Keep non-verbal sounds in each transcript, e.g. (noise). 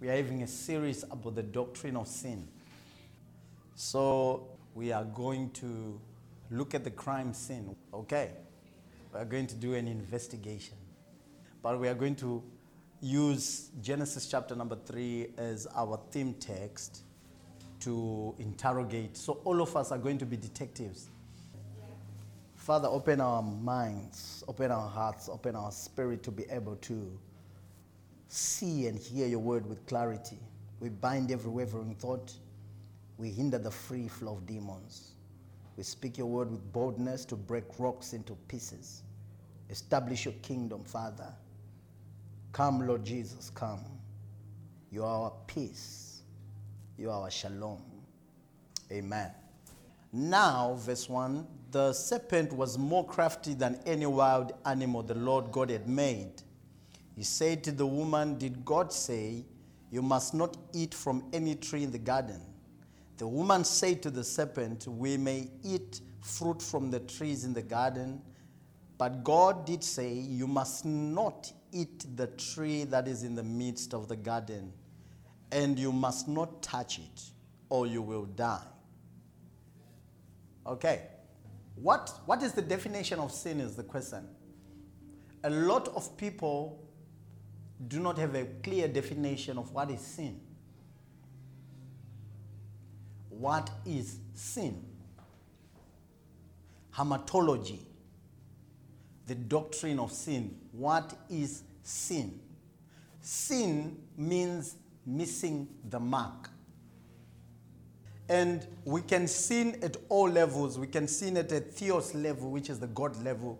We are having a series about the doctrine of sin. So we are going to look at the crime sin. Okay. We are going to do an investigation. But we are going to use Genesis chapter number 3 as our theme text to interrogate. So all of us are going to be detectives. Father, open our minds, open our hearts, open our spirit to be able to see and hear your word with clarity. We bind every wavering thought. We hinder the free flow of demons. We speak your word with boldness to break rocks into pieces. Establish your kingdom, Father. Come, Lord Jesus, come. You are our peace. You are our shalom. Amen. Now, verse 1 the serpent was more crafty than any wild animal the Lord God had made. He said to the woman, Did God say, You must not eat from any tree in the garden? The woman said to the serpent, We may eat fruit from the trees in the garden, but God did say, You must not eat the tree that is in the midst of the garden, and you must not touch it, or you will die. Okay. What, what is the definition of sin is the question. A lot of people do not have a clear definition of what is sin. What is sin? Hamartology, the doctrine of sin. What is sin? Sin means missing the mark. And we can sin at all levels. We can sin at a theos level, which is the God level.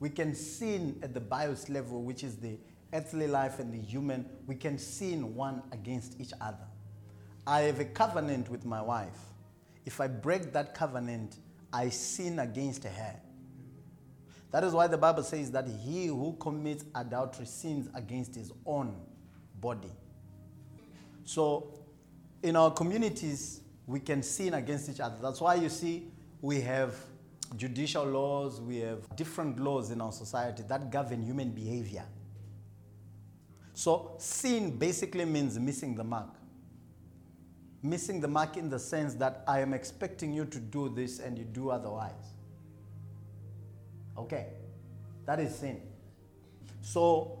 We can sin at the bios level, which is the earthly life and the human. We can sin one against each other. I have a covenant with my wife. If I break that covenant, I sin against her. That is why the Bible says that he who commits adultery sins against his own body. So, in our communities, we can sin against each other. That's why you see we have judicial laws, we have different laws in our society that govern human behavior. So, sin basically means missing the mark. Missing the mark in the sense that I am expecting you to do this and you do otherwise. Okay, that is sin. So,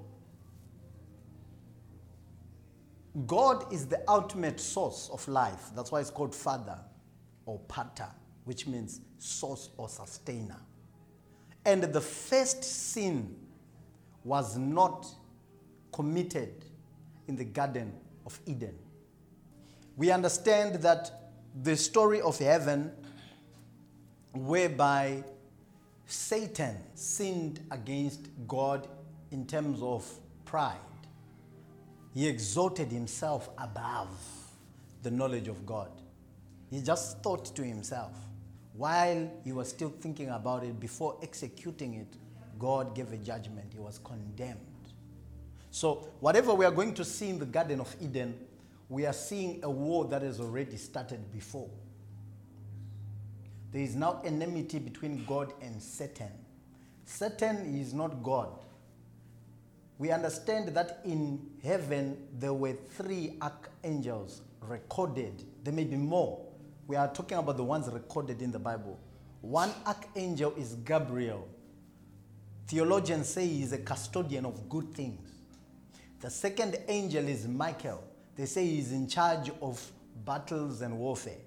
God is the ultimate source of life. That's why it's called Father or Pater, which means source or sustainer. And the first sin was not committed in the Garden of Eden. We understand that the story of heaven, whereby Satan sinned against God in terms of pride, he exalted himself above the knowledge of God. He just thought to himself. While he was still thinking about it, before executing it, God gave a judgment. He was condemned. So, whatever we are going to see in the Garden of Eden, we are seeing a war that has already started before. There is now enmity between God and Satan. Satan is not God we understand that in heaven there were three archangels recorded. There may be more. We are talking about the ones recorded in the Bible. One archangel is Gabriel. Theologians say he is a custodian of good things. The second angel is Michael. They say he is in charge of battles and warfare.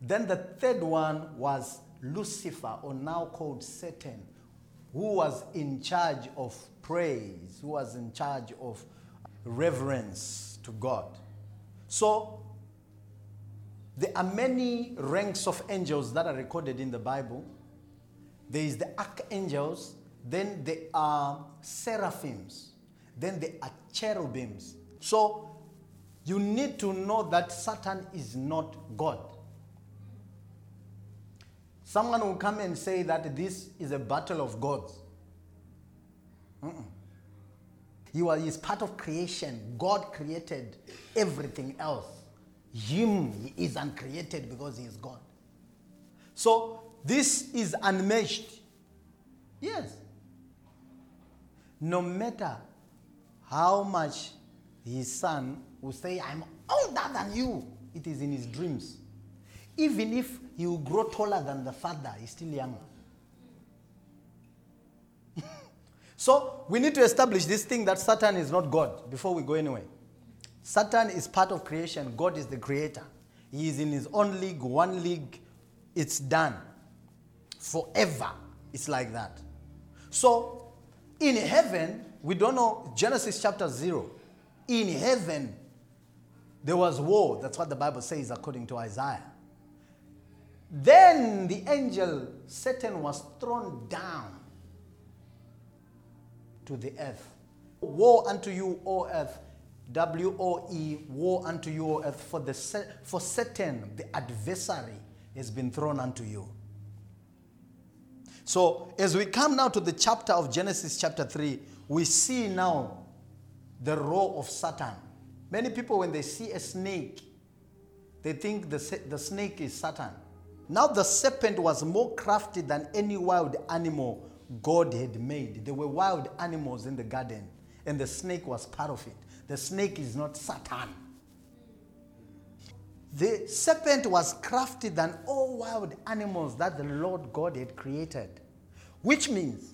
Then the third one was Lucifer, or now called Satan, who was in charge of praise, who was in charge of reverence to God. So, there are many ranks of angels that are recorded in the Bible. There is the archangels, then there are seraphims, then there are cherubims. So, you need to know that Satan is not God. Someone will come and say that this is a battle of gods. Are is part of creation. God created everything else. Him he is uncreated because he is God. So this is unmatched. Yes. No matter how much his son will say, I'm older than you. It is in his dreams. Even if he will grow taller than the father, he's still younger. (laughs) so we need to establish this thing that Satan is not God before we go anywhere. Satan is part of creation, God is the creator. He is in his own league, one league, it's done. Forever, it's like that. So, in heaven, we don't know, Genesis chapter 0. In heaven, there was war. That's what the Bible says according to Isaiah. Then the angel, Satan, was thrown down to the earth. Woe unto you, O earth, W O E, woe unto you, O earth, for, the, for Satan, the adversary, has been thrown unto you. So, as we come now to the chapter of Genesis, chapter 3, we see now the role of Satan. Many people, when they see a snake, they think the, the snake is Satan. Now, the serpent was more crafty than any wild animal God had made. There were wild animals in the garden, and the snake was part of it. The snake is not Satan. The serpent was crafty than all wild animals that the Lord God had created, which means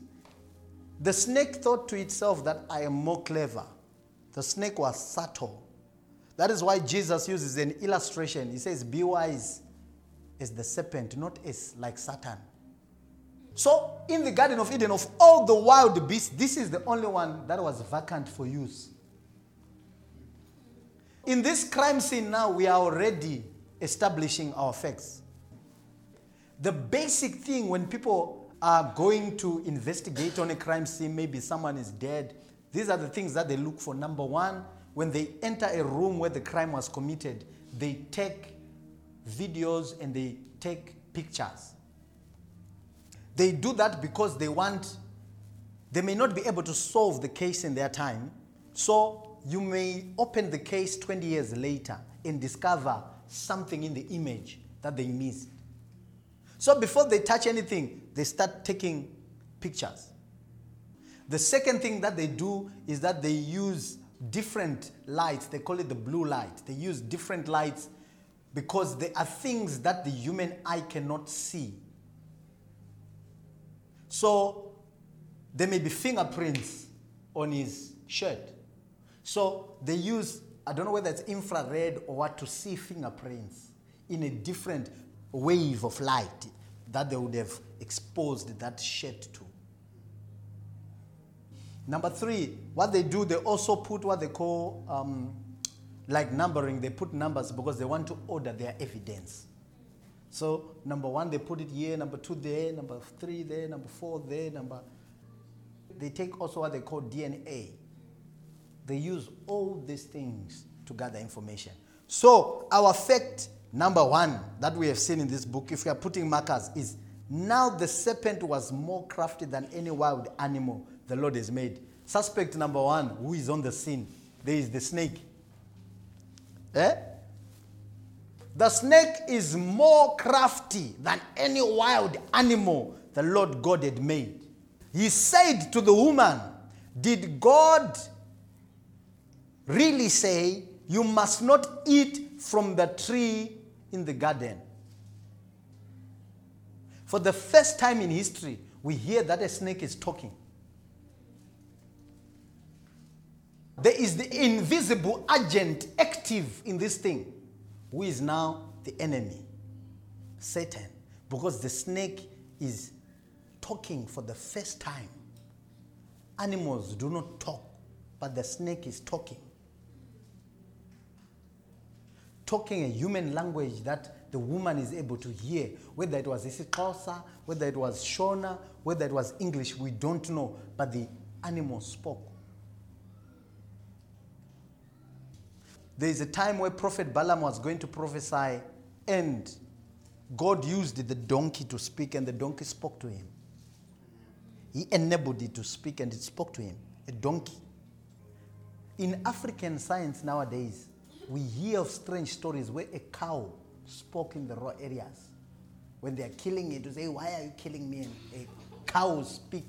the snake thought to itself that I am more clever. The snake was subtle. That is why Jesus uses an illustration. He says, Be wise as the serpent, not as like Satan. So, in the Garden of Eden, of all the wild beasts, this is the only one that was vacant for use. In this crime scene now, we are already establishing our facts. The basic thing when people are going to investigate on a crime scene, maybe someone is dead, these are the things that they look for. Number one, when they enter a room where the crime was committed, they take videos and they take pictures. They do that because they want, they may not be able to solve the case in their time. So you may open the case 20 years later and discover something in the image that they missed. So before they touch anything, they start taking pictures. The second thing that they do is that they use different lights. They call it the blue light. They use different lights because there are things that the human eye cannot see. So there may be fingerprints on his shirt. So they use, I don't know whether it's infrared or what, to see fingerprints in a different wave of light that they would have exposed that shirt to. Number three, what they do, they also put what they call um, like numbering. They put numbers because they want to order their evidence. So number one, they put it here. Number two there. Number three there. Number four there. Number. They take also what they call DNA. They use all these things to gather information. So our fact number one that we have seen in this book, if we are putting markers, is now the serpent was more crafty than any wild animal the Lord has made. Suspect number one, who is on the scene? There is the snake. Eh? The snake is more crafty than any wild animal the Lord God had made. He said to the woman, Did God really say, You must not eat from the tree in the garden? For the first time in history, we hear that a snake is talking. There is the invisible agent active in this thing, who is now the enemy, Satan, because the snake is talking for the first time. Animals do not talk, but the snake is talking. Talking a human language that the woman is able to hear, whether it was isiXhosa, whether it was Shona, whether it was English, we don't know, but the animal spoke. There is a time where Prophet Balaam was going to prophesy, and God used the donkey to speak, and the donkey spoke to him. He enabled it to speak, and it spoke to him. A donkey. In African science nowadays, we hear of strange stories where a cow spoke in the raw areas. When they are killing it, to say, Why are you killing me? And a cow speak.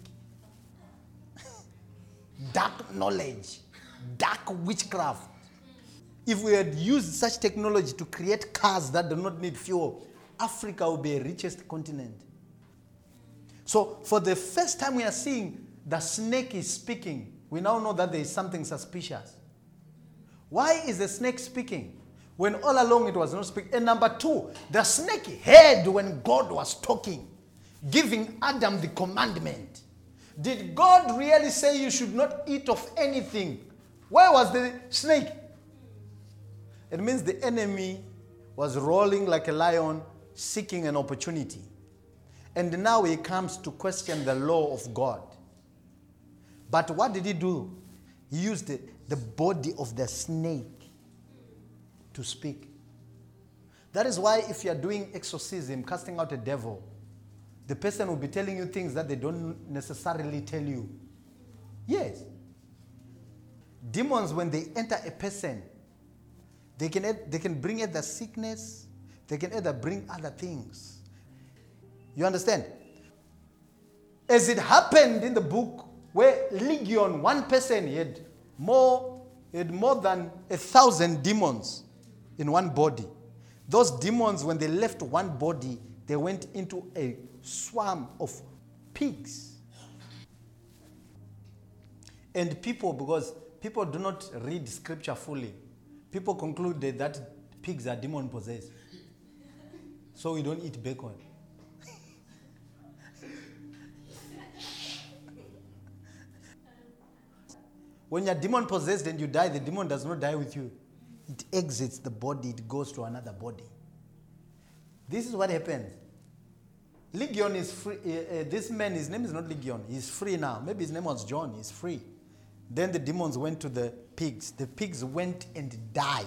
(laughs) dark knowledge, dark witchcraft If we had used such technology to create cars that do not need fuel, Africa would be the richest continent. So, for the first time, we are seeing the snake is speaking. We now know that there is something suspicious. Why is the snake speaking? When all along it was not speaking. And number two, the snake heard when God was talking, giving Adam the commandment. Did God really say you should not eat of anything? Where was the snake? It means the enemy was rolling like a lion, seeking an opportunity. And now he comes to question the law of God. But what did he do? He used the, the body of the snake to speak. That is why, if you are doing exorcism, casting out a devil, the person will be telling you things that they don't necessarily tell you. Yes. Demons, when they enter a person, they can, they can bring either sickness, they can either bring other things. You understand? As it happened in the book where Legion, one person had more, had more than a thousand demons in one body. Those demons, when they left one body, they went into a swarm of pigs. And people, because people do not read scripture fully, people concluded that pigs are demon possessed. So we don't eat bacon. (laughs) when you're demon possessed and you die, the demon does not die with you. It exits the body, it goes to another body. This is what happens. Legion is free. Uh, uh, this man, his name is not Legion. He's free now. Maybe his name was John. He's free. Then the demons went to the pigs. The pigs went and died.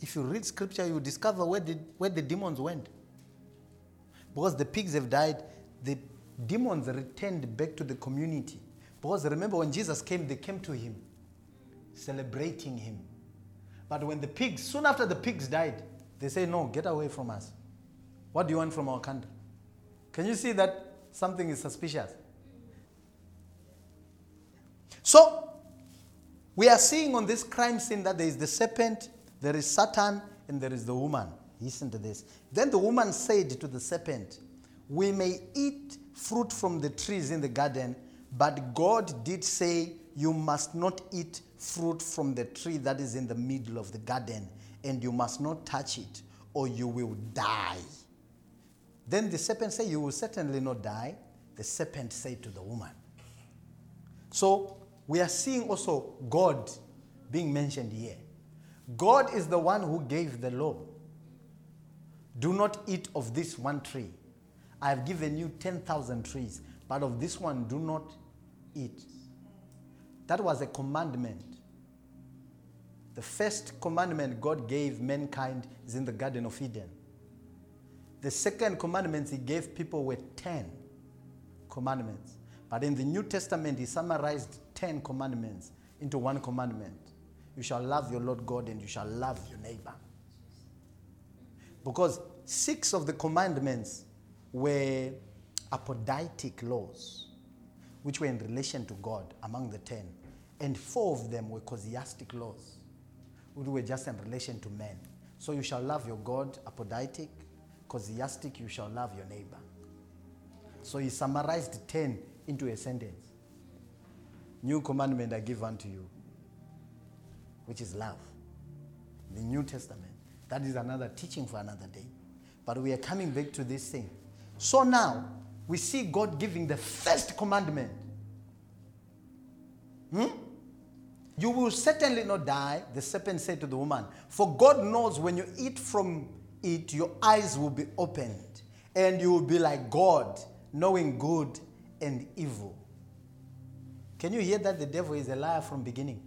If you read scripture, you discover where the, where the demons went. Because the pigs have died, the demons returned back to the community. Because remember, when Jesus came, they came to him, celebrating him. But when the pigs, soon after the pigs died, they say, No, get away from us. What do you want from our country? Can you see that something is suspicious? So, we are seeing on this crime scene that there is the serpent, there is Satan, and there is the woman. Listen to this. Then the woman said to the serpent, We may eat fruit from the trees in the garden, but God did say, You must not eat fruit from the tree that is in the middle of the garden, and you must not touch it, or you will die. Then the serpent said, You will certainly not die. The serpent said to the woman. So we are seeing also God being mentioned here. God is the one who gave the law. Do not eat of this one tree. I have given you 10,000 trees, but of this one do not eat. That was a commandment. The first commandment God gave mankind is in the Garden of Eden. The second commandments he gave people were 10 commandments. But in the New Testament, he summarized 10 commandments into one commandment. You shall love your Lord God and you shall love your neighbor. Because six of the commandments were apodictic laws, which were in relation to God among the 10. And four of them were casuistic laws, which were just in relation to men. So you shall love your God, apodictic, casuistic, you shall love your neighbor. So he summarized 10 into a sentence. New commandment I give unto you, which is love. The New Testament. That is another teaching for another day. But we are coming back to this thing. So now, we see God giving the first commandment. Hmm? You will certainly not die, the serpent said to the woman. For God knows when you eat from it, your eyes will be opened, and you will be like God, knowing good and evil. Can you hear that the devil is a liar from beginning?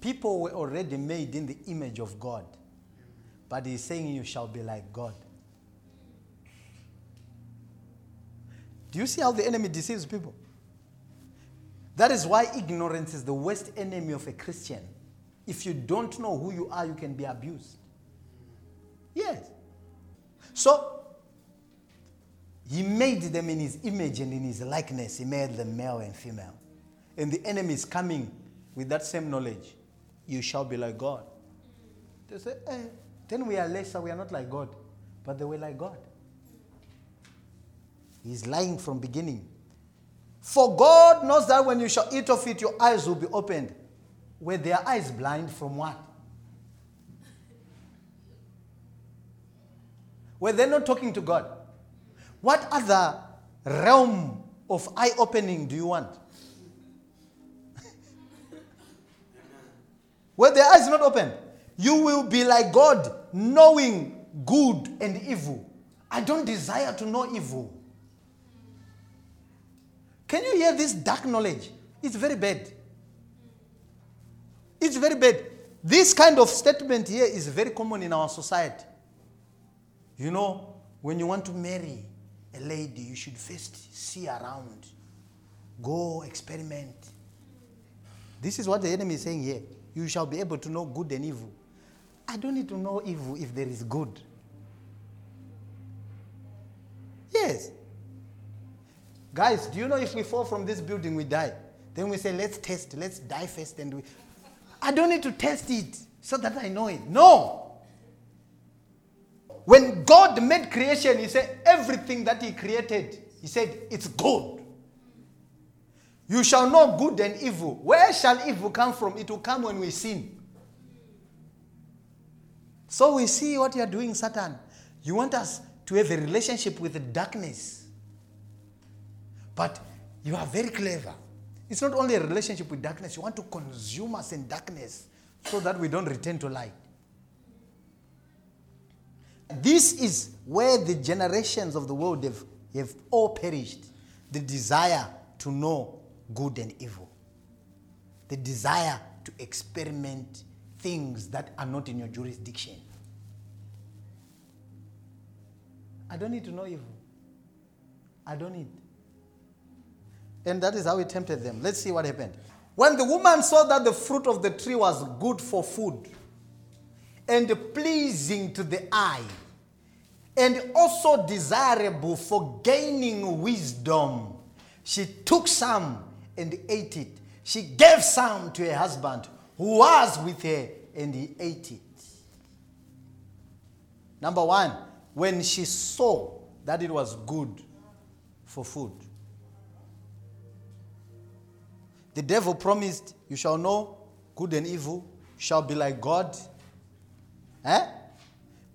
People were already made in the image of God. But he's saying you shall be like God. Do you see how the enemy deceives people? That is why ignorance is the worst enemy of a Christian. If you don't know who you are, you can be abused. Yes. So, he made them in his image and in his likeness. He made them male and female. And the enemy is coming with that same knowledge you shall be like God. They say, eh, then we are lesser, we are not like God. But they were like God. He's lying from beginning. For God knows that when you shall eat of it, your eyes will be opened. Were their eyes blind from what? Were they not talking to God? What other realm of eye opening do you want? (laughs) Were their eyes not open? You will be like God, knowing good and evil. I don't desire to know evil. Can you hear this dark knowledge? It's very bad. It's very bad. This kind of statement here is very common in our society. You know, when you want to marry a lady, you should first see around, go experiment. This is what the enemy is saying here. You shall be able to know good and evil. I don't need to know evil if there is good. Yes. Guys, do you know if we fall from this building, we die? Then we say, let's test, let's die first. And we... I don't need to test it so that I know it. No. When God made creation, He said, everything that He created, He said, it's good. You shall know good and evil. Where shall evil come from? It will come when we sin. So we see what you are doing, Satan. You want us to have a relationship with darkness. But you are very clever. It's not only a relationship with darkness, you want to consume us in darkness so that we don't return to light. This is where the generations of the world have, have all perished. The desire to know good and evil, the desire to experiment things that are not in your jurisdiction. I don't need to know evil. I don't need. And that is how he tempted them. Let's see what happened. When the woman saw that the fruit of the tree was good for food and pleasing to the eye, and also desirable for gaining wisdom, she took some and ate it. She gave some to her husband who was with her, and he ate it. Number one, when she saw that it was good for food. The devil promised, You shall know good and evil, shall be like God. Eh?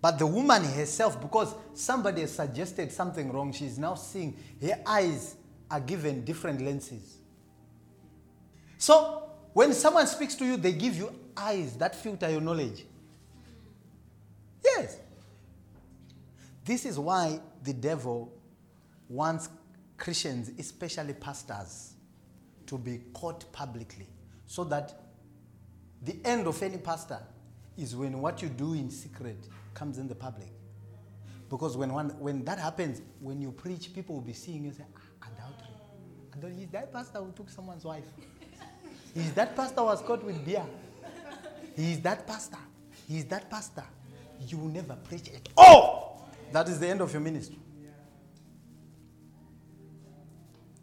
But the woman herself, because somebody has suggested something wrong, she's now seeing her eyes are given different lenses. So, when someone speaks to you, they give you eyes that filter your knowledge. Yes. This is why the devil wants Christians, especially pastors, to be caught publicly so that the end of any pastor is when what you do in secret comes in the public. Because when, one, when that happens, when you preach, people will be seeing you say, ah, adultery. Adultery. He's that pastor who took someone's wife. (laughs) He's that pastor was caught with beer. (laughs) He's that pastor. He's that pastor. You will never preach it. Oh! That is the end of your ministry.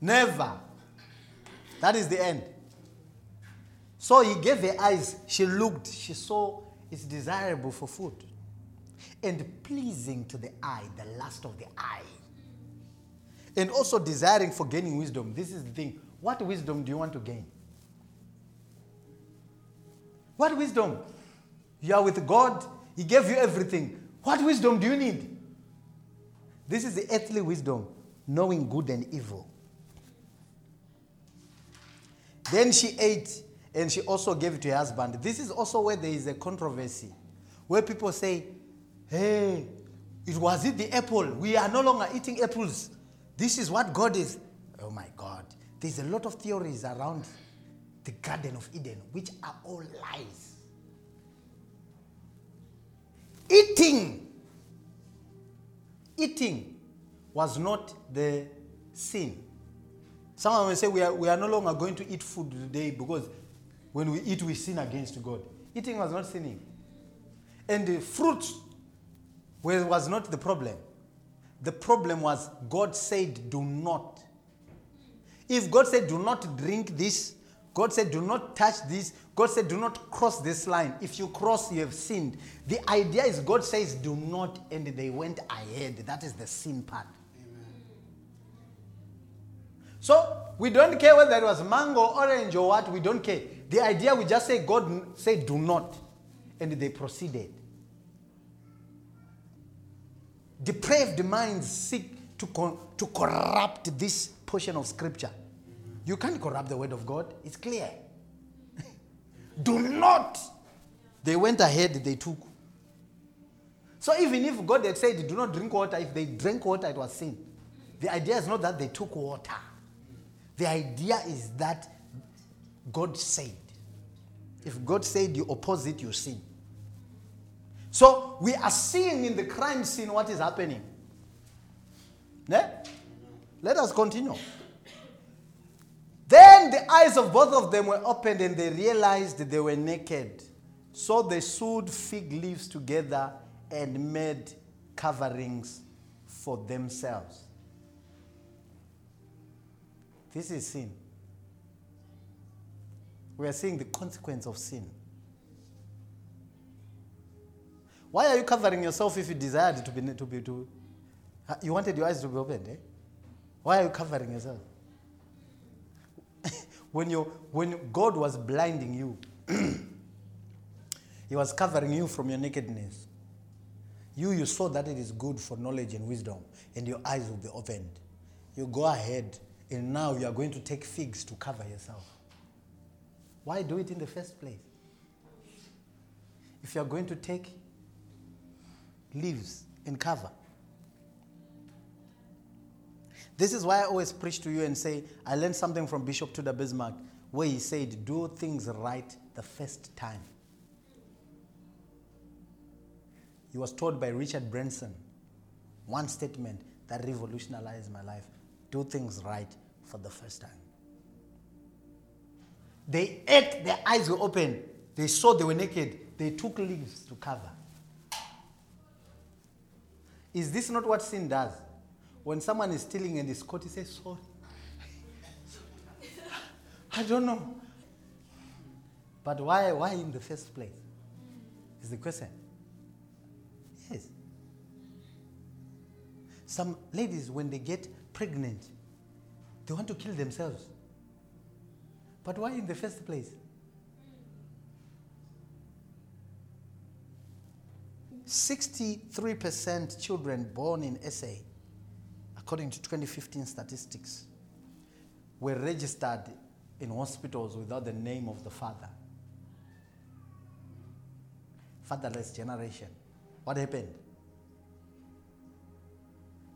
Never. That is the end. So he gave her eyes. She looked. She saw it's desirable for food and pleasing to the eye, the lust of the eye. And also desiring for gaining wisdom. This is the thing. What wisdom do you want to gain? What wisdom? You are with God, He gave you everything. What wisdom do you need? This is the earthly wisdom, knowing good and evil. Then she ate and she also gave it to her husband. This is also where there is a controversy, where people say, hey, it was it the apple? We are no longer eating apples. This is what God is. Oh my God. There's a lot of theories around the Garden of Eden, which are all lies. Eating, eating was not the sin. Someone will say we are, we are no longer going to eat food today because when we eat, we sin against God. Eating was not sinning. And the fruit was not the problem. The problem was God said, do not. If God said, do not drink this, God said, Do not touch this. God said, Do not cross this line. If you cross, you have sinned. The idea is God says, Do not, and they went ahead. That is the sin part. So we don't care whether it was mango, orange, or what, we don't care. The idea we just say, God said, Do not. And they proceeded. Depraved minds seek to, co- to corrupt this portion of scripture. You can't corrupt the word of God, it's clear. (laughs) Do not. They went ahead, they took. So even if God had said, do not drink water, if they drank water, it was sin. The idea is not that they took water. The idea is that God said. If God said you oppose it, you sin. So we are seeing in the crime scene what is happening. Ne? Let us continue. Then the eyes of both of them were opened and they realized they were naked. So they sewed fig leaves together and made coverings for themselves. This is sin. We are seeing the consequence of sin. Why are you covering yourself if you desired to be to be to you wanted your eyes to be opened, eh? Why are you covering yourself? (laughs) when you when God was blinding you, (clears throat) He was covering you from your nakedness. You you saw that it is good for knowledge and wisdom, and your eyes will be opened. You go ahead, and now you are going to take figs to cover yourself. Why do it in the first place? If you are going to take leaves and cover. This is why I always preach to you and say, I learned something from Bishop Tudor Bismark, where he said, Do things right the first time. He was told by Richard Branson one statement that revolutionized my life do things right for the first time. They ate, their eyes were open, they saw they were naked, they took leaves to cover. Is this not what sin does? When someone is stealing and is caught, he says, Sorry. (laughs) I don't know. But why, why in the first place? Is the question. Yes. Some ladies, when they get pregnant, they want to kill themselves. But why in the first place? Sixty-three percent children born in SA, according to 2015 statistics, were registered in hospitals without the name of the father. Fatherless generation. What happened?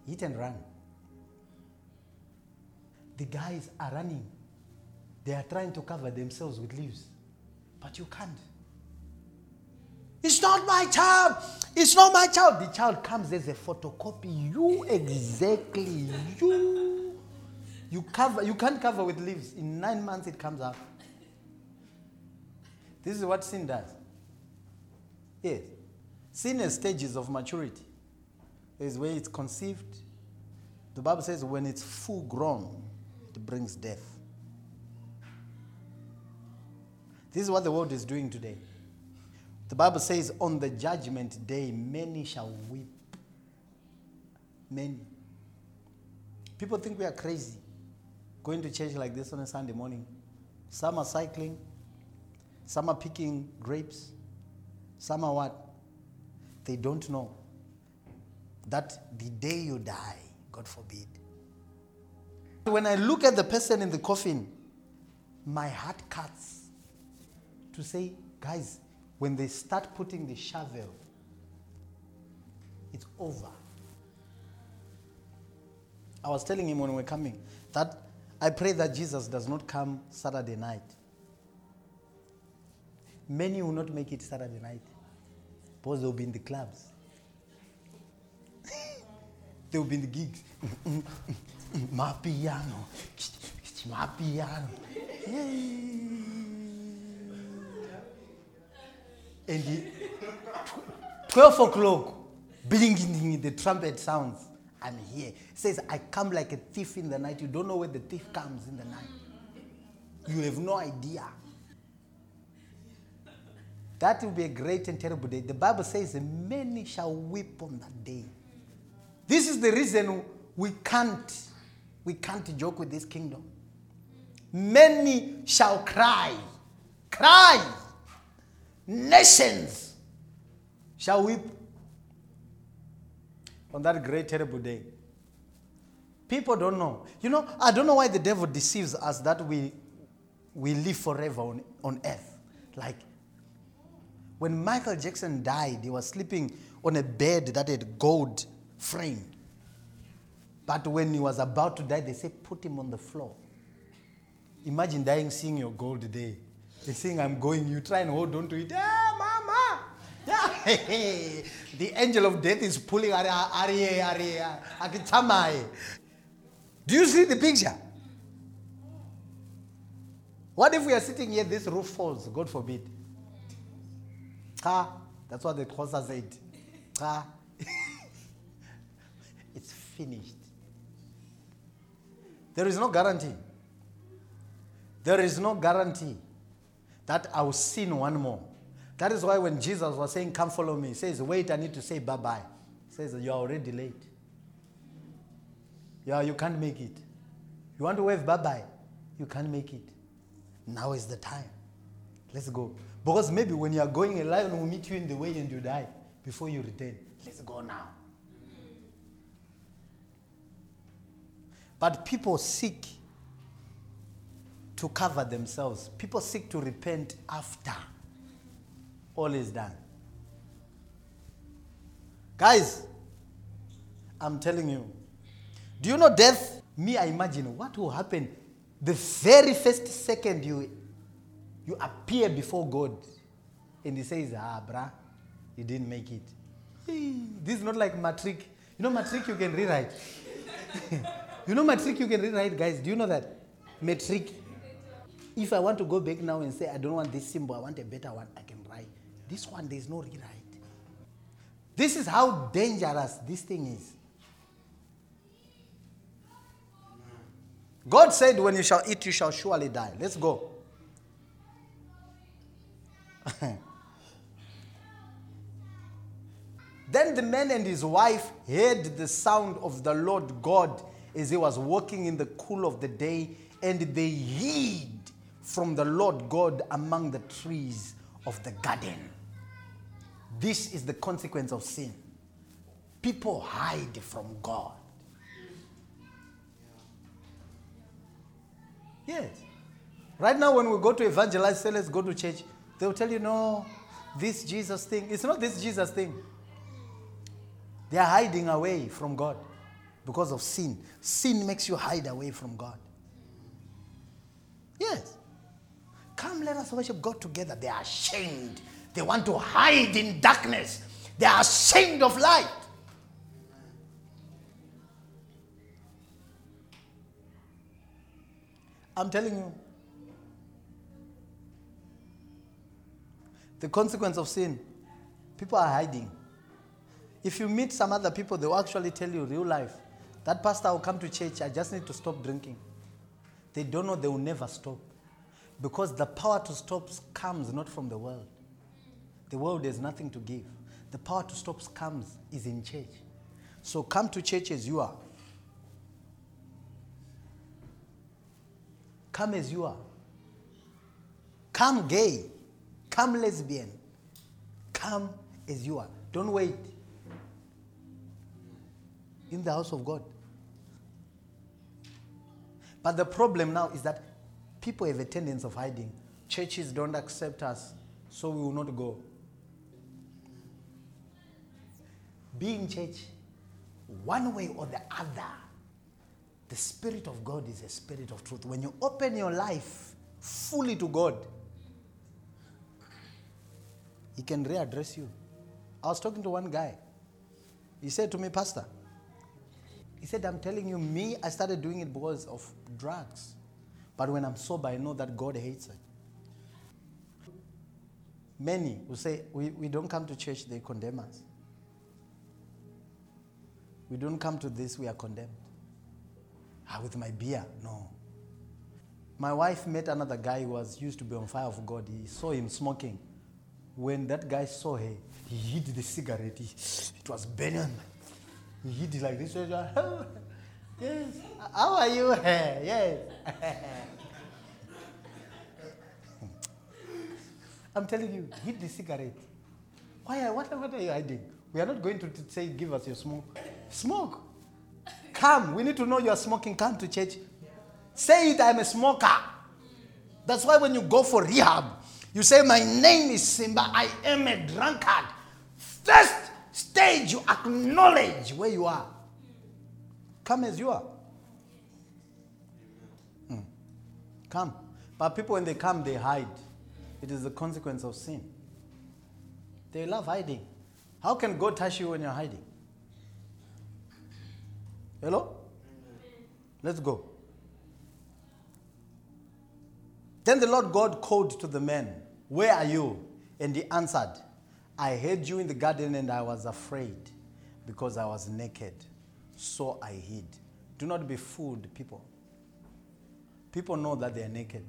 Hit and run. The guys are running. They are trying to cover themselves with leaves. But you can't. It's not my child. It's not my child. The child comes as a photocopy. You exactly. You. You cover. You can't cover with leaves. In nine months, it comes out. This is what sin does. Yes. Sin has stages of maturity. There's where it's conceived. The Bible says when it's full grown, it brings death. This is what the world is doing today. The Bible says, on the judgment day, many shall weep. Many. People think we are crazy going to church like this on a Sunday morning. Some are cycling, some are picking grapes, some are what? They don't know that the day you die, God forbid. When I look at the person in the coffin, my heart cuts to say, guys, when they start putting the shovel, it's over. I was telling him when we were coming that I pray that Jesus does not come Saturday night. Many will not make it Saturday night because they'll be in the clubs. (laughs) they'll be in the gigs. (laughs) my piano. My piano. And the 12 o'clock, blinking, the trumpet sounds. I'm here. It says, I come like a thief in the night. You don't know where the thief comes in the night. You have no idea. That will be a great and terrible day. The Bible says, Many shall weep on that day. This is the reason we can't, we can't joke with this kingdom. Many shall cry, cry. Nations shall weep on that great, terrible day. People don't know. You know, I don't know why the devil deceives us that we, we live forever on, on earth. Like, when Michael Jackson died, he was sleeping on a bed that had gold frame. But when he was about to die, they said, put him on the floor. Imagine dying, seeing your gold there. They're saying, I'm going. You try and hold on to it. Yeah, mama. Yeah. (laughs) the angel of death is pulling. Do you see the picture? What if we are sitting here, this roof falls, God forbid? Cha, that's what the Xhosa said. Cha. (laughs) it's finished. There is no guarantee. There is no guarantee that I will sin one more. That is why when Jesus was saying, Come follow me, he says, Wait, I need to say bye bye. He says, You are already late. Yeah, you can't make it. You want to wave bye bye, you can't make it. Now is the time. Let's go. Because maybe when you are going, a lion will meet you in the way and you die before you return. Let's go now. But people seek to cover themselves. People seek to repent after all is done. Guys, I'm telling you, do you know death? Me, I imagine what will happen the very first second you, you appear before God and He says, Ah, brah, you didn't make it. This is not like matric. You know, matric you can rewrite. (laughs) you know, matric you can rewrite, guys. Do you know that? Matric. If I want to go back now and say, I don't want this symbol, I want a better one, I can write. This one, there's no rewrite. This is how dangerous this thing is. God said, When you shall eat, you shall surely die. Let's go. (laughs) then the man and his wife heard the sound of the Lord God as he was walking in the cool of the day, and they hid from the Lord God among the trees of the garden. This is the consequence of sin. People hide from God. Yes. Right now, when we go to evangelize, say, let's go to church, they'll tell you, no, this Jesus thing. It's not this Jesus thing. They are hiding away from God because of sin. Sin makes you hide away from God. Yes. Come, let us worship God together. They are ashamed. They want to hide in darkness. They are ashamed of light. I'm telling you. The consequence of sin, people are hiding. If you meet some other people, they will actually tell you real life. That pastor will come to church, I just need to stop drinking. They don't know they will never stop. Because the power to stop comes not from the world. The world has nothing to give. The power to stop comes is in church. So come to church as you are. Come as you are. Come gay. Come lesbian. Come as you are. Don't wait. In the house of God. But the problem now is that people have a tendency of hiding. Churches don't accept us, so we will not go. Be in church one way or the other. The Spirit of God is a spirit of truth. When you open your life fully to God, He can readdress you. I was talking to one guy. He said to me, Pastor, he said, I'm telling you, me, I started doing it because of drugs. But when I'm sober, I know that God hates it. Many will say, we, we don't come to church, they condemn us. We don't come to this, we are condemned. Ah, with my beer, no. My wife met another guy who was used to be on fire of God. He saw him smoking. When that guy saw her, he hid the cigarette. He- It was burning. He it like this. "Oh, (laughs) yes. How are you? (laughs) yes. (laughs) I'm telling you, hid the cigarette. Why? Uh, what, what are you hiding? We are not going to say, give us your smoke. Smoke. Come. We need to know you are smoking. Come to church. Say it, I'm a smoker. That's why when you go for rehab, you say, My name is Simba, I am a drunkard. First stage, you acknowledge where you are. Come as you are. Hmm. Come. But people, when they come, they hide. It is the consequence of sin. They love hiding. How can God touch you when you're hiding? Hello? Let's go. Then the Lord God called to the man, Where are you? And he answered, I heard you in the garden and I was afraid because I was naked. So I hid. Do not be fooled, people. People know that they are naked.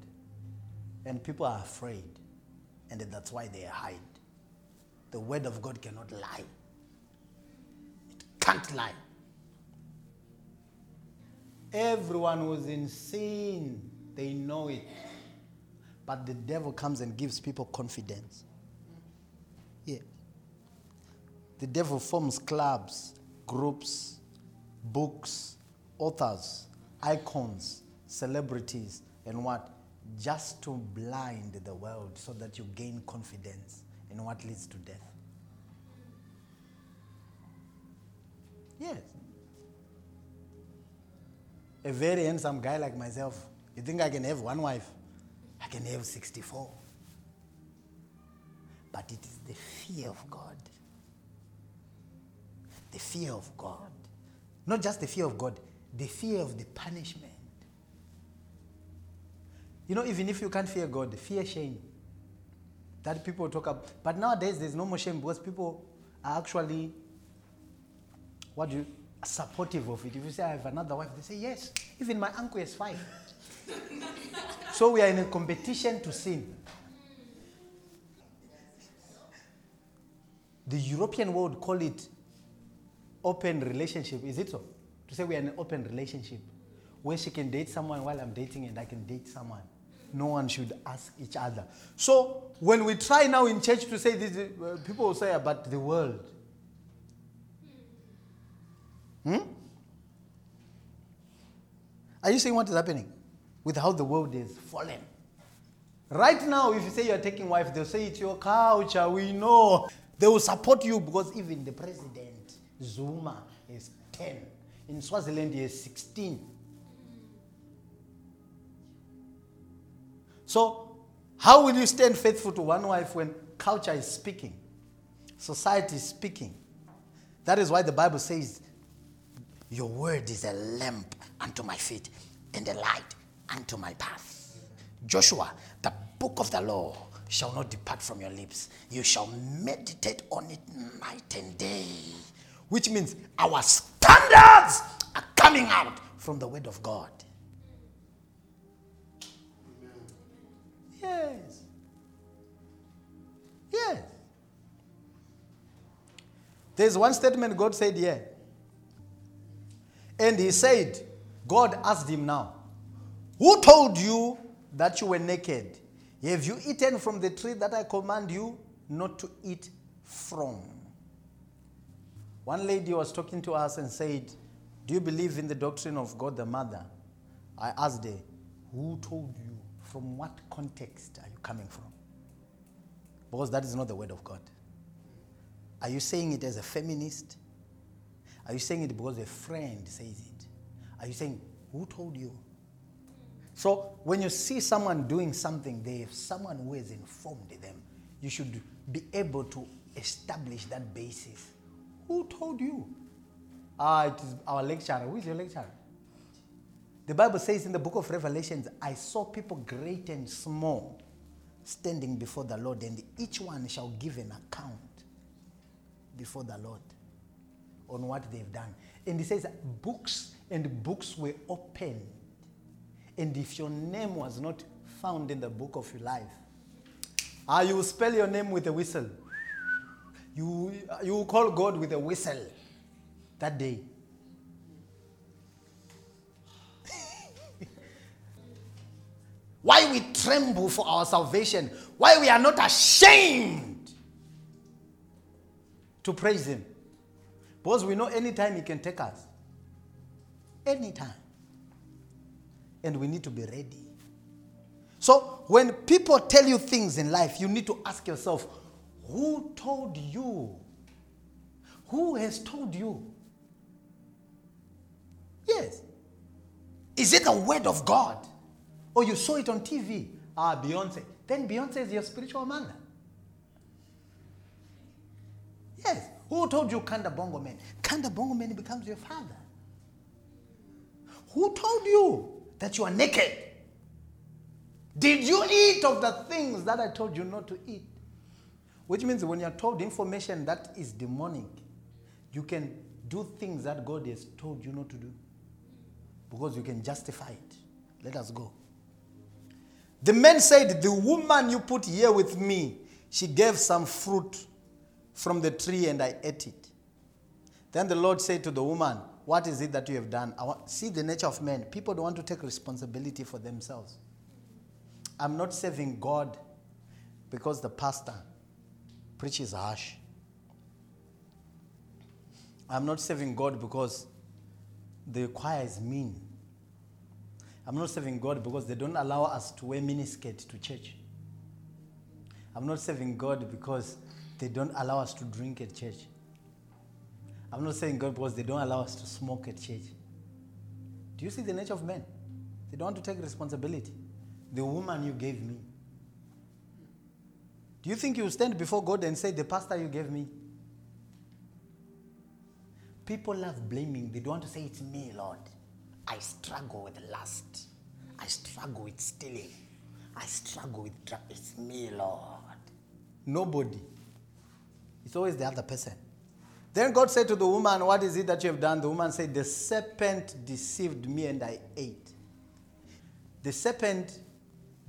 And people are afraid. And that's why they hide. The word of God cannot lie. It can't lie. Everyone who's in sin, they know it. But the devil comes and gives people confidence. Yeah. The devil forms clubs, groups, books, authors, icons, celebrities, and what? Just to blind the world so that you gain confidence in what leads to death. Yes. A very handsome guy like myself, you think I can have one wife? I can have 64. But it is the fear of God. The fear of God. Not just the fear of God, the fear of the punishment. You know, even if you can't fear God, the fear shame. That people talk about. But nowadays, there's no more shame because people are actually, what do you, supportive of it. If you say, I have another wife, they say, yes. Even my uncle has five. (laughs) so we are in a competition to sin. The European world call it open relationship. Is it so? To say we are in an open relationship where she can date someone while I'm dating and I can date someone. No one should ask each other. So when we try now in church to say this, uh, people will say about the world. Hmm? Are you seeing what is happening with how the world is fallen? Right now, if you say you're taking wife, they'll say it's your culture, we know. They will support you because even the president, Zuma, is 10. In Swaziland, he is 16. So, how will you stand faithful to one wife when culture is speaking? Society is speaking. That is why the Bible says, Your word is a lamp unto my feet and a light unto my path. Joshua, the book of the law shall not depart from your lips. You shall meditate on it night and day. Which means our standards are coming out from the word of God. Yes. Yes. There's one statement God said here. And he said, God asked him now, Who told you that you were naked? Have you eaten from the tree that I command you not to eat from? One lady was talking to us and said, Do you believe in the doctrine of God the Mother? I asked her, Who told you? From what context are you coming from? Because that is not the word of God. Are you saying it as a feminist? Are you saying it because a friend says it? Are you saying, Who told you? So when you see someone doing something, they have someone who has informed them. You should be able to establish that basis. Who told you? Ah, it is our lecturer. Who is your lecturer? The Bible says in the book of Revelations, I saw people great and small standing before the Lord, and each one shall give an account before the Lord on what they've done. And he says, books and books were opened, And if your name was not found in the book of your life, ah, you will spell your name with a whistle. You, you call God with a whistle that day. (laughs) Why we tremble for our salvation, why we are not ashamed to praise Him. Because we know anytime He can take us. Anytime. And we need to be ready. So when people tell you things in life, you need to ask yourself, who told you? Who has told you? Yes. Is it the word of God? Or you saw it on TV? Ah, Beyonce. Then Beyonce is your spiritual mother. Yes. Who told you Kanda Bongo Man? Kanda Bongo Man becomes your father. Who told you that you are naked? Did you eat of the things that I told you not to eat? Which means when you're told information that is demonic, you can do things that God has told you not to do because you can justify it. Let us go. The man said, The woman you put here with me, she gave some fruit from the tree and I ate it. Then the Lord said to the woman, What is it that you have done? I want, see the nature of men. People don't want to take responsibility for themselves. I'm not serving God because the pastor preaches harsh. I'm not serving God because the choir is mean. I'm not serving God because they don't allow us to wear miniskirt to church. I'm not serving God because they don't allow us to drink at church. I'm not serving God because they don't allow us to smoke at church. Do you see the nature of men? They don't want to take responsibility. The woman you gave me. Do you think you stand before God and say, The pastor you gave me? People love blaming. They don't want to say, It's me, Lord. I struggle with lust. I struggle with stealing. I struggle with drugs. It's me, Lord. Nobody. It's always the other person. Then God said to the woman, What is it that you have done? The woman said, The serpent deceived me and I ate. The serpent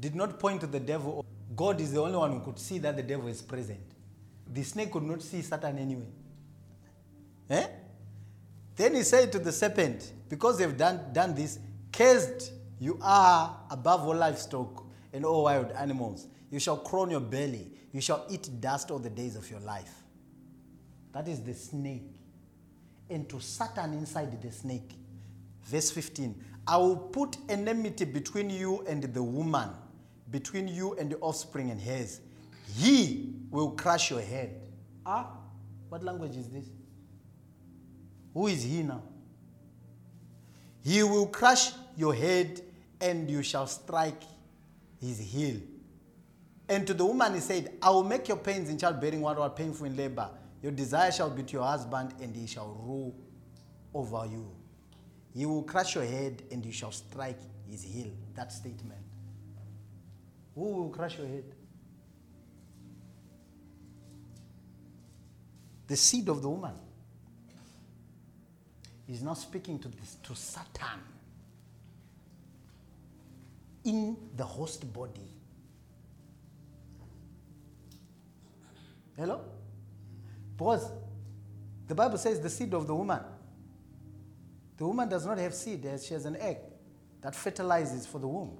did not point to the devil. God is the only one who could see that the devil is present. The snake could not see Satan anyway. Eh? Then he said to the serpent, Because they've done, done this, cursed you are above all livestock and all wild animals. You shall crawl on your belly. You shall eat dust all the days of your life. That is the snake. And to Satan inside the snake. Verse 15 I will put enmity between you and the woman, between you and the offspring and his. He will crush your head. Ah, what language is this? Who is he now? He will crush your head and you shall strike his heel. And to the woman he said, I will make your pains in childbearing what are painful in labor. Your desire shall be to your husband, and he shall rule over you. He will crush your head, and you shall strike his heel. That statement. Who will crush your head? The seed of the woman. He's not speaking to this to Satan in the host body. Hello? Because the Bible says the seed of the woman. The woman does not have seed, she has an egg that fertilizes for the womb.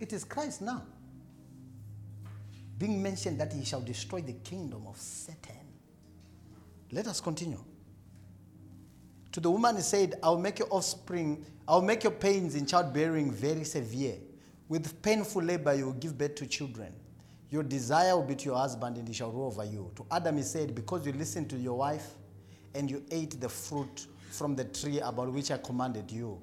It is Christ now being mentioned that he shall destroy the kingdom of Satan. Let us continue. To the woman he said, I'll make your offspring, I'll make your pains in childbearing very severe. With painful labor you will give birth to children. Your desire will be to your husband, and he shall rule over you. To Adam he said, Because you listened to your wife and you ate the fruit from the tree about which I commanded you,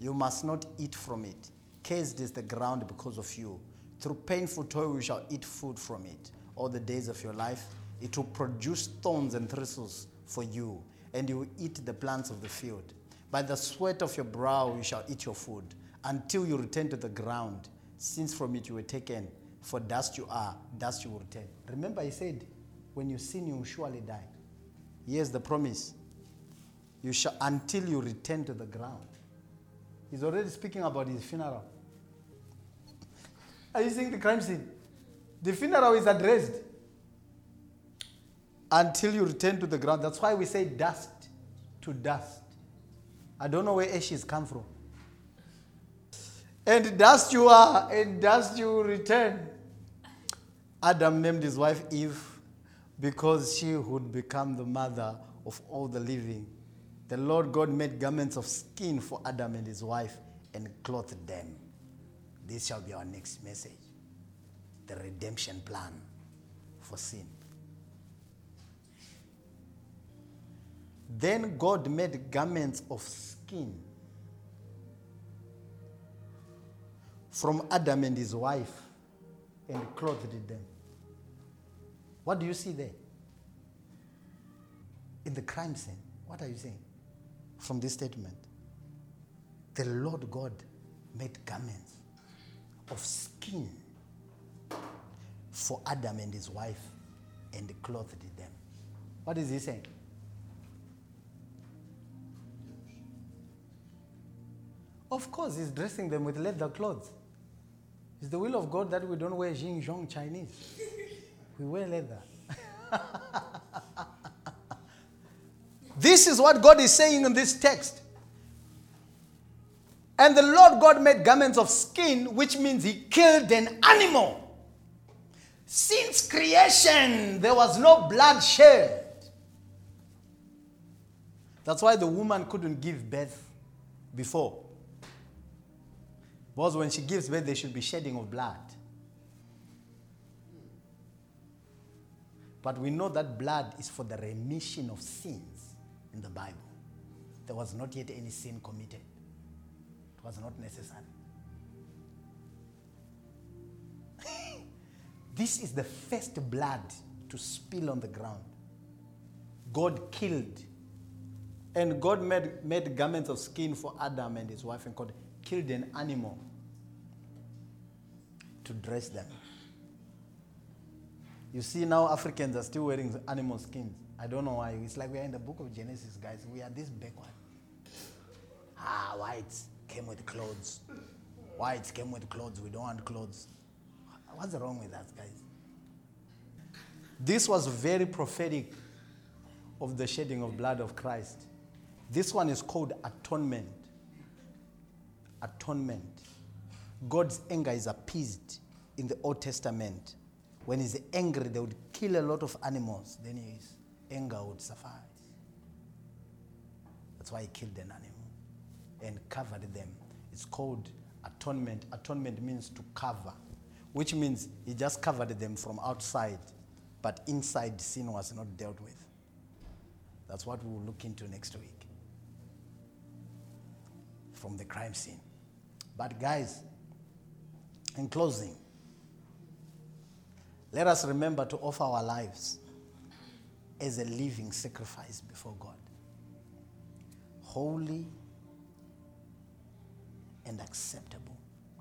you must not eat from it. Cursed is the ground because of you. Through painful toil you shall eat food from it all the days of your life. It will produce thorns and thistles for you, and you will eat the plants of the field. By the sweat of your brow you shall eat your food, until you return to the ground, since from it you were taken. For dust you are, dust you will return. Remember, he said, when you sin, you will surely die. Here's the promise You shall until you return to the ground. He's already speaking about his funeral. Are you seeing the crime scene? The funeral is addressed until you return to the ground. That's why we say dust to dust. I don't know where ashes come from. And dust you are, and dust you return. Adam named his wife Eve because she would become the mother of all the living. The Lord God made garments of skin for Adam and his wife and clothed them. This shall be our next message the redemption plan for sin. Then God made garments of skin from Adam and his wife and clothed them. What do you see there? In the crime scene, what are you saying from this statement? The Lord God made garments of skin for Adam and his wife and clothed them. What is he saying? Of course, he's dressing them with leather clothes. It's the will of God that we don't wear Xinjiang Chinese. (laughs) We wear leather. (laughs) this is what God is saying in this text. And the Lord God made garments of skin, which means he killed an animal. Since creation, there was no blood shed. That's why the woman couldn't give birth before. Because when she gives birth, there should be shedding of blood. But we know that blood is for the remission of sins in the Bible. There was not yet any sin committed, it was not necessary. (laughs) this is the first blood to spill on the ground. God killed. And God made, made garments of skin for Adam and his wife and called killed an animal to dress them. You see, now Africans are still wearing animal skins. I don't know why. It's like we are in the book of Genesis, guys. We are this backward. Ah, whites came with clothes. Whites came with clothes. We don't want clothes. What's wrong with us, guys? This was very prophetic of the shedding of blood of Christ. This one is called atonement atonement. God's anger is appeased in the Old Testament. When he's angry, they would kill a lot of animals, then his anger would suffice. That's why he killed an animal and covered them. It's called atonement. Atonement means to cover, which means he just covered them from outside, but inside sin was not dealt with. That's what we'll look into next week from the crime scene. But, guys, in closing, let us remember to offer our lives as a living sacrifice before God. Holy and acceptable.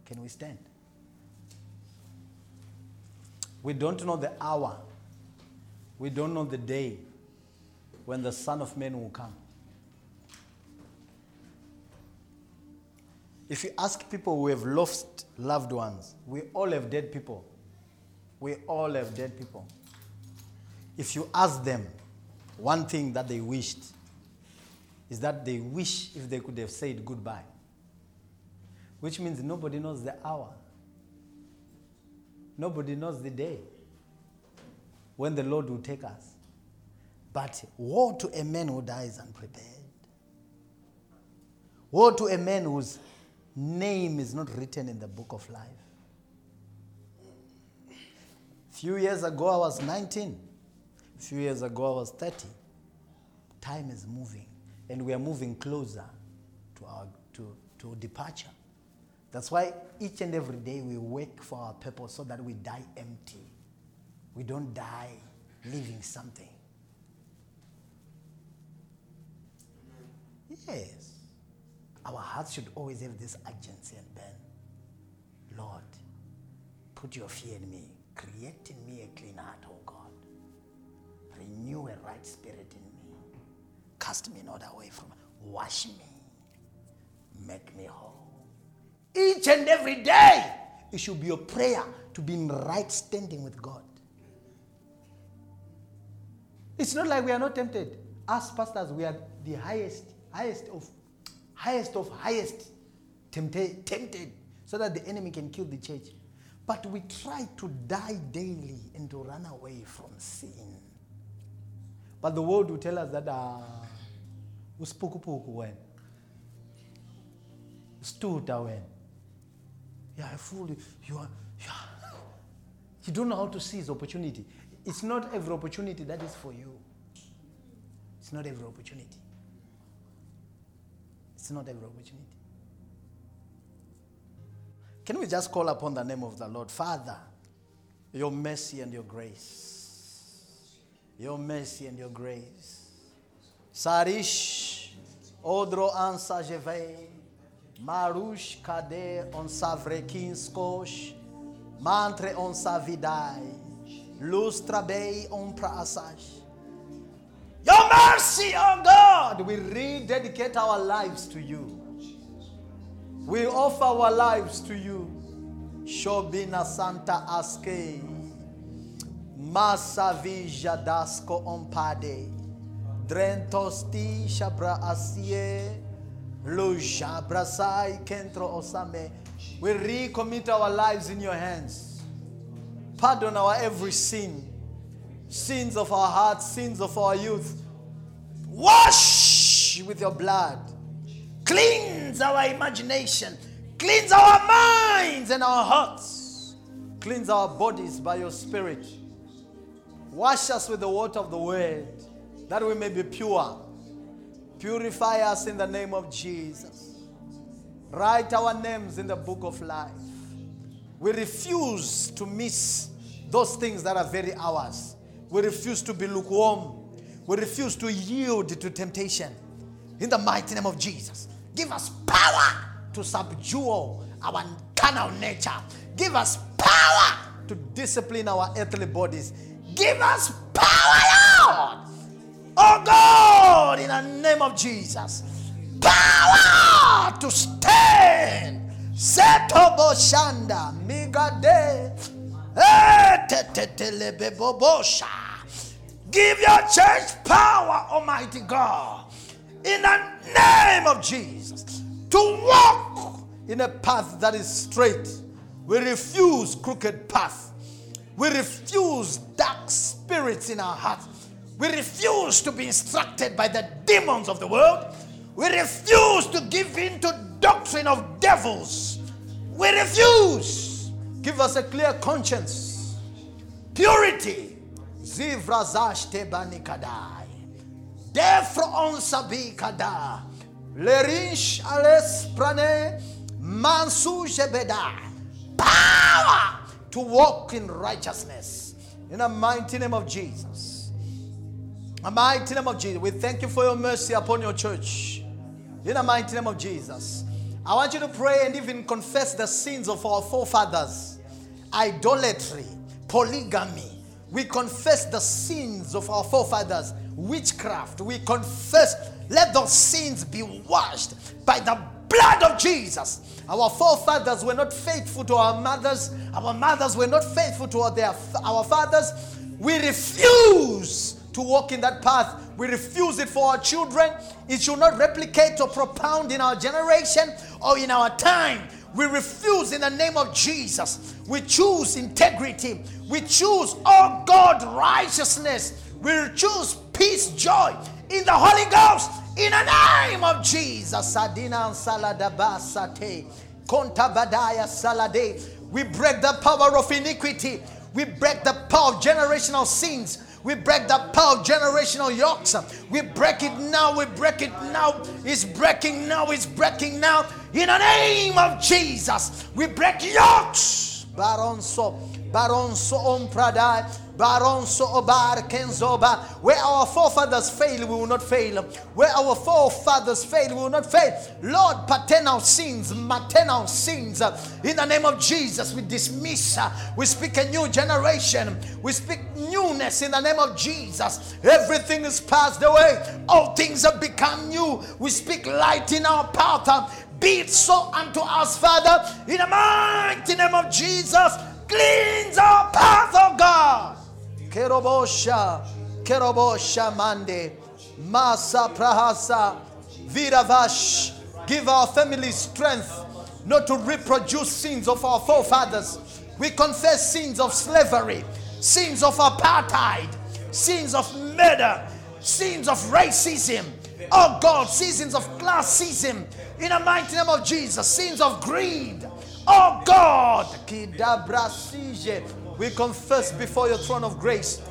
Can we stand? We don't know the hour, we don't know the day when the Son of Man will come. If you ask people who have lost loved ones, we all have dead people. We all have dead people. If you ask them one thing that they wished, is that they wish if they could have said goodbye. Which means nobody knows the hour. Nobody knows the day when the Lord will take us. But woe to a man who dies unprepared. Woe to a man whose name is not written in the book of life. Few years ago, I was 19. A few years ago, I was 30. Time is moving, and we are moving closer to our to, to departure. That's why each and every day we work for our purpose so that we die empty. We don't die leaving something. Yes. Our hearts should always have this urgency and burn. Lord, put your fear in me. Create in me a clean heart, O God. Renew a right spirit in me. cast me not away from wash me, make me whole. Each and every day, it should be a prayer to be in right standing with God. It's not like we are not tempted. As pastors, we are the highest, highest of, highest of highest tempted, tempted, so that the enemy can kill the church. But we try to die daily and to run away from sin. But the world will tell us that uh, when stuta when yeah I fool you. You are you don't know how to seize opportunity. It's not every opportunity that is for you. It's not every opportunity. It's not every opportunity. Can we just call upon the name of the Lord? Father, your mercy and your grace. Your mercy and your grace. Sarish, Odro ansa jeve, Marush kade on savrekinskosh, Mantre on savidai, Lustrabei on prasash. Your mercy, oh God, we rededicate our lives to you. We offer our lives to you. Shobina Santa Aske. Masavija Dasko Ompade. Drentosti Shabra Asie. We recommit our lives in your hands. Pardon our every sin. Sins of our hearts, sins of our youth. Wash with your blood. Cleanse our imagination. Cleanse our minds and our hearts. Cleanse our bodies by your Spirit. Wash us with the water of the Word that we may be pure. Purify us in the name of Jesus. Write our names in the book of life. We refuse to miss those things that are very ours. We refuse to be lukewarm. We refuse to yield to temptation. In the mighty name of Jesus. Give us power to subdue our carnal nature. Give us power to discipline our earthly bodies. Give us power, Lord. Oh God, in the name of Jesus. Power to stand. Setobo shanda migade. Eh, Give your church power, Almighty God in the name of Jesus to walk in a path that is straight. We refuse crooked path. We refuse dark spirits in our hearts. We refuse to be instructed by the demons of the world. We refuse to give in to doctrine of devils. We refuse. Give us a clear conscience. Purity. Zivrazash tebanikadai. Defro on sabi kada. Lerish ales prane mansu jebeda. Power to walk in righteousness. In the mighty name of Jesus. The mighty name of Jesus. We thank you for your mercy upon your church. In the mighty name of Jesus. I want you to pray and even confess the sins of our forefathers idolatry, polygamy. We confess the sins of our forefathers witchcraft. We confess, let those sins be washed by the blood of Jesus. Our forefathers were not faithful to our mothers, our mothers were not faithful to their, our fathers. We refuse to walk in that path. We refuse it for our children. It should not replicate or propound in our generation or in our time. We refuse in the name of Jesus. We choose integrity. We choose, oh God, righteousness. We choose peace, joy in the Holy Ghost in the name of Jesus. Salade. We break the power of iniquity. We break the power of generational sins. We break that power of generational yokes. We break it now. We break it now. It's breaking now. It's breaking now. In the name of Jesus, we break yokes. Baronso, Baronso on Pradai, Baronso Obar Kenzoba. Where our forefathers failed, we will not fail. Where our forefathers failed, we will not fail. Lord, paternal sins, maternal sins. In the name of Jesus, we dismiss. Uh, we speak a new generation. We speak newness in the name of Jesus. Everything is passed away. All things have become new. We speak light in our path. Be it so unto us, Father, in the mighty name of Jesus. Cleanse our path, oh God. Kerobosha, Kerobosha Mande, Masa Prahasa, Viravash. Give our family strength not to reproduce sins of our forefathers. We confess sins of slavery, sins of apartheid, sins of murder, sins of racism. Oh God, seasons of classism, in the mighty name of Jesus, sins of greed. Oh God, we confess before your throne of grace.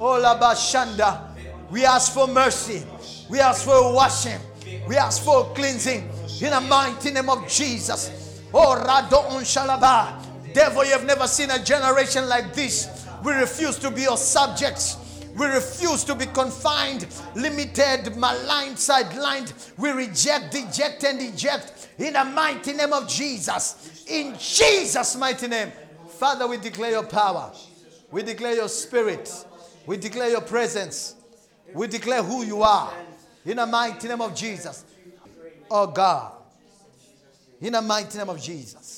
Oh Labashanda, we ask for mercy. We ask for washing. We ask for cleansing. In the mighty name of Jesus. Oh Rado Shalaba. Devil, you have never seen a generation like this. We refuse to be your subjects. We refuse to be confined, limited, maligned, sidelined. We reject, deject, and eject in the mighty name of Jesus. In Jesus' mighty name. Father, we declare your power. We declare your spirit. We declare your presence. We declare who you are. In the mighty name of Jesus. Oh God. In the mighty name of Jesus.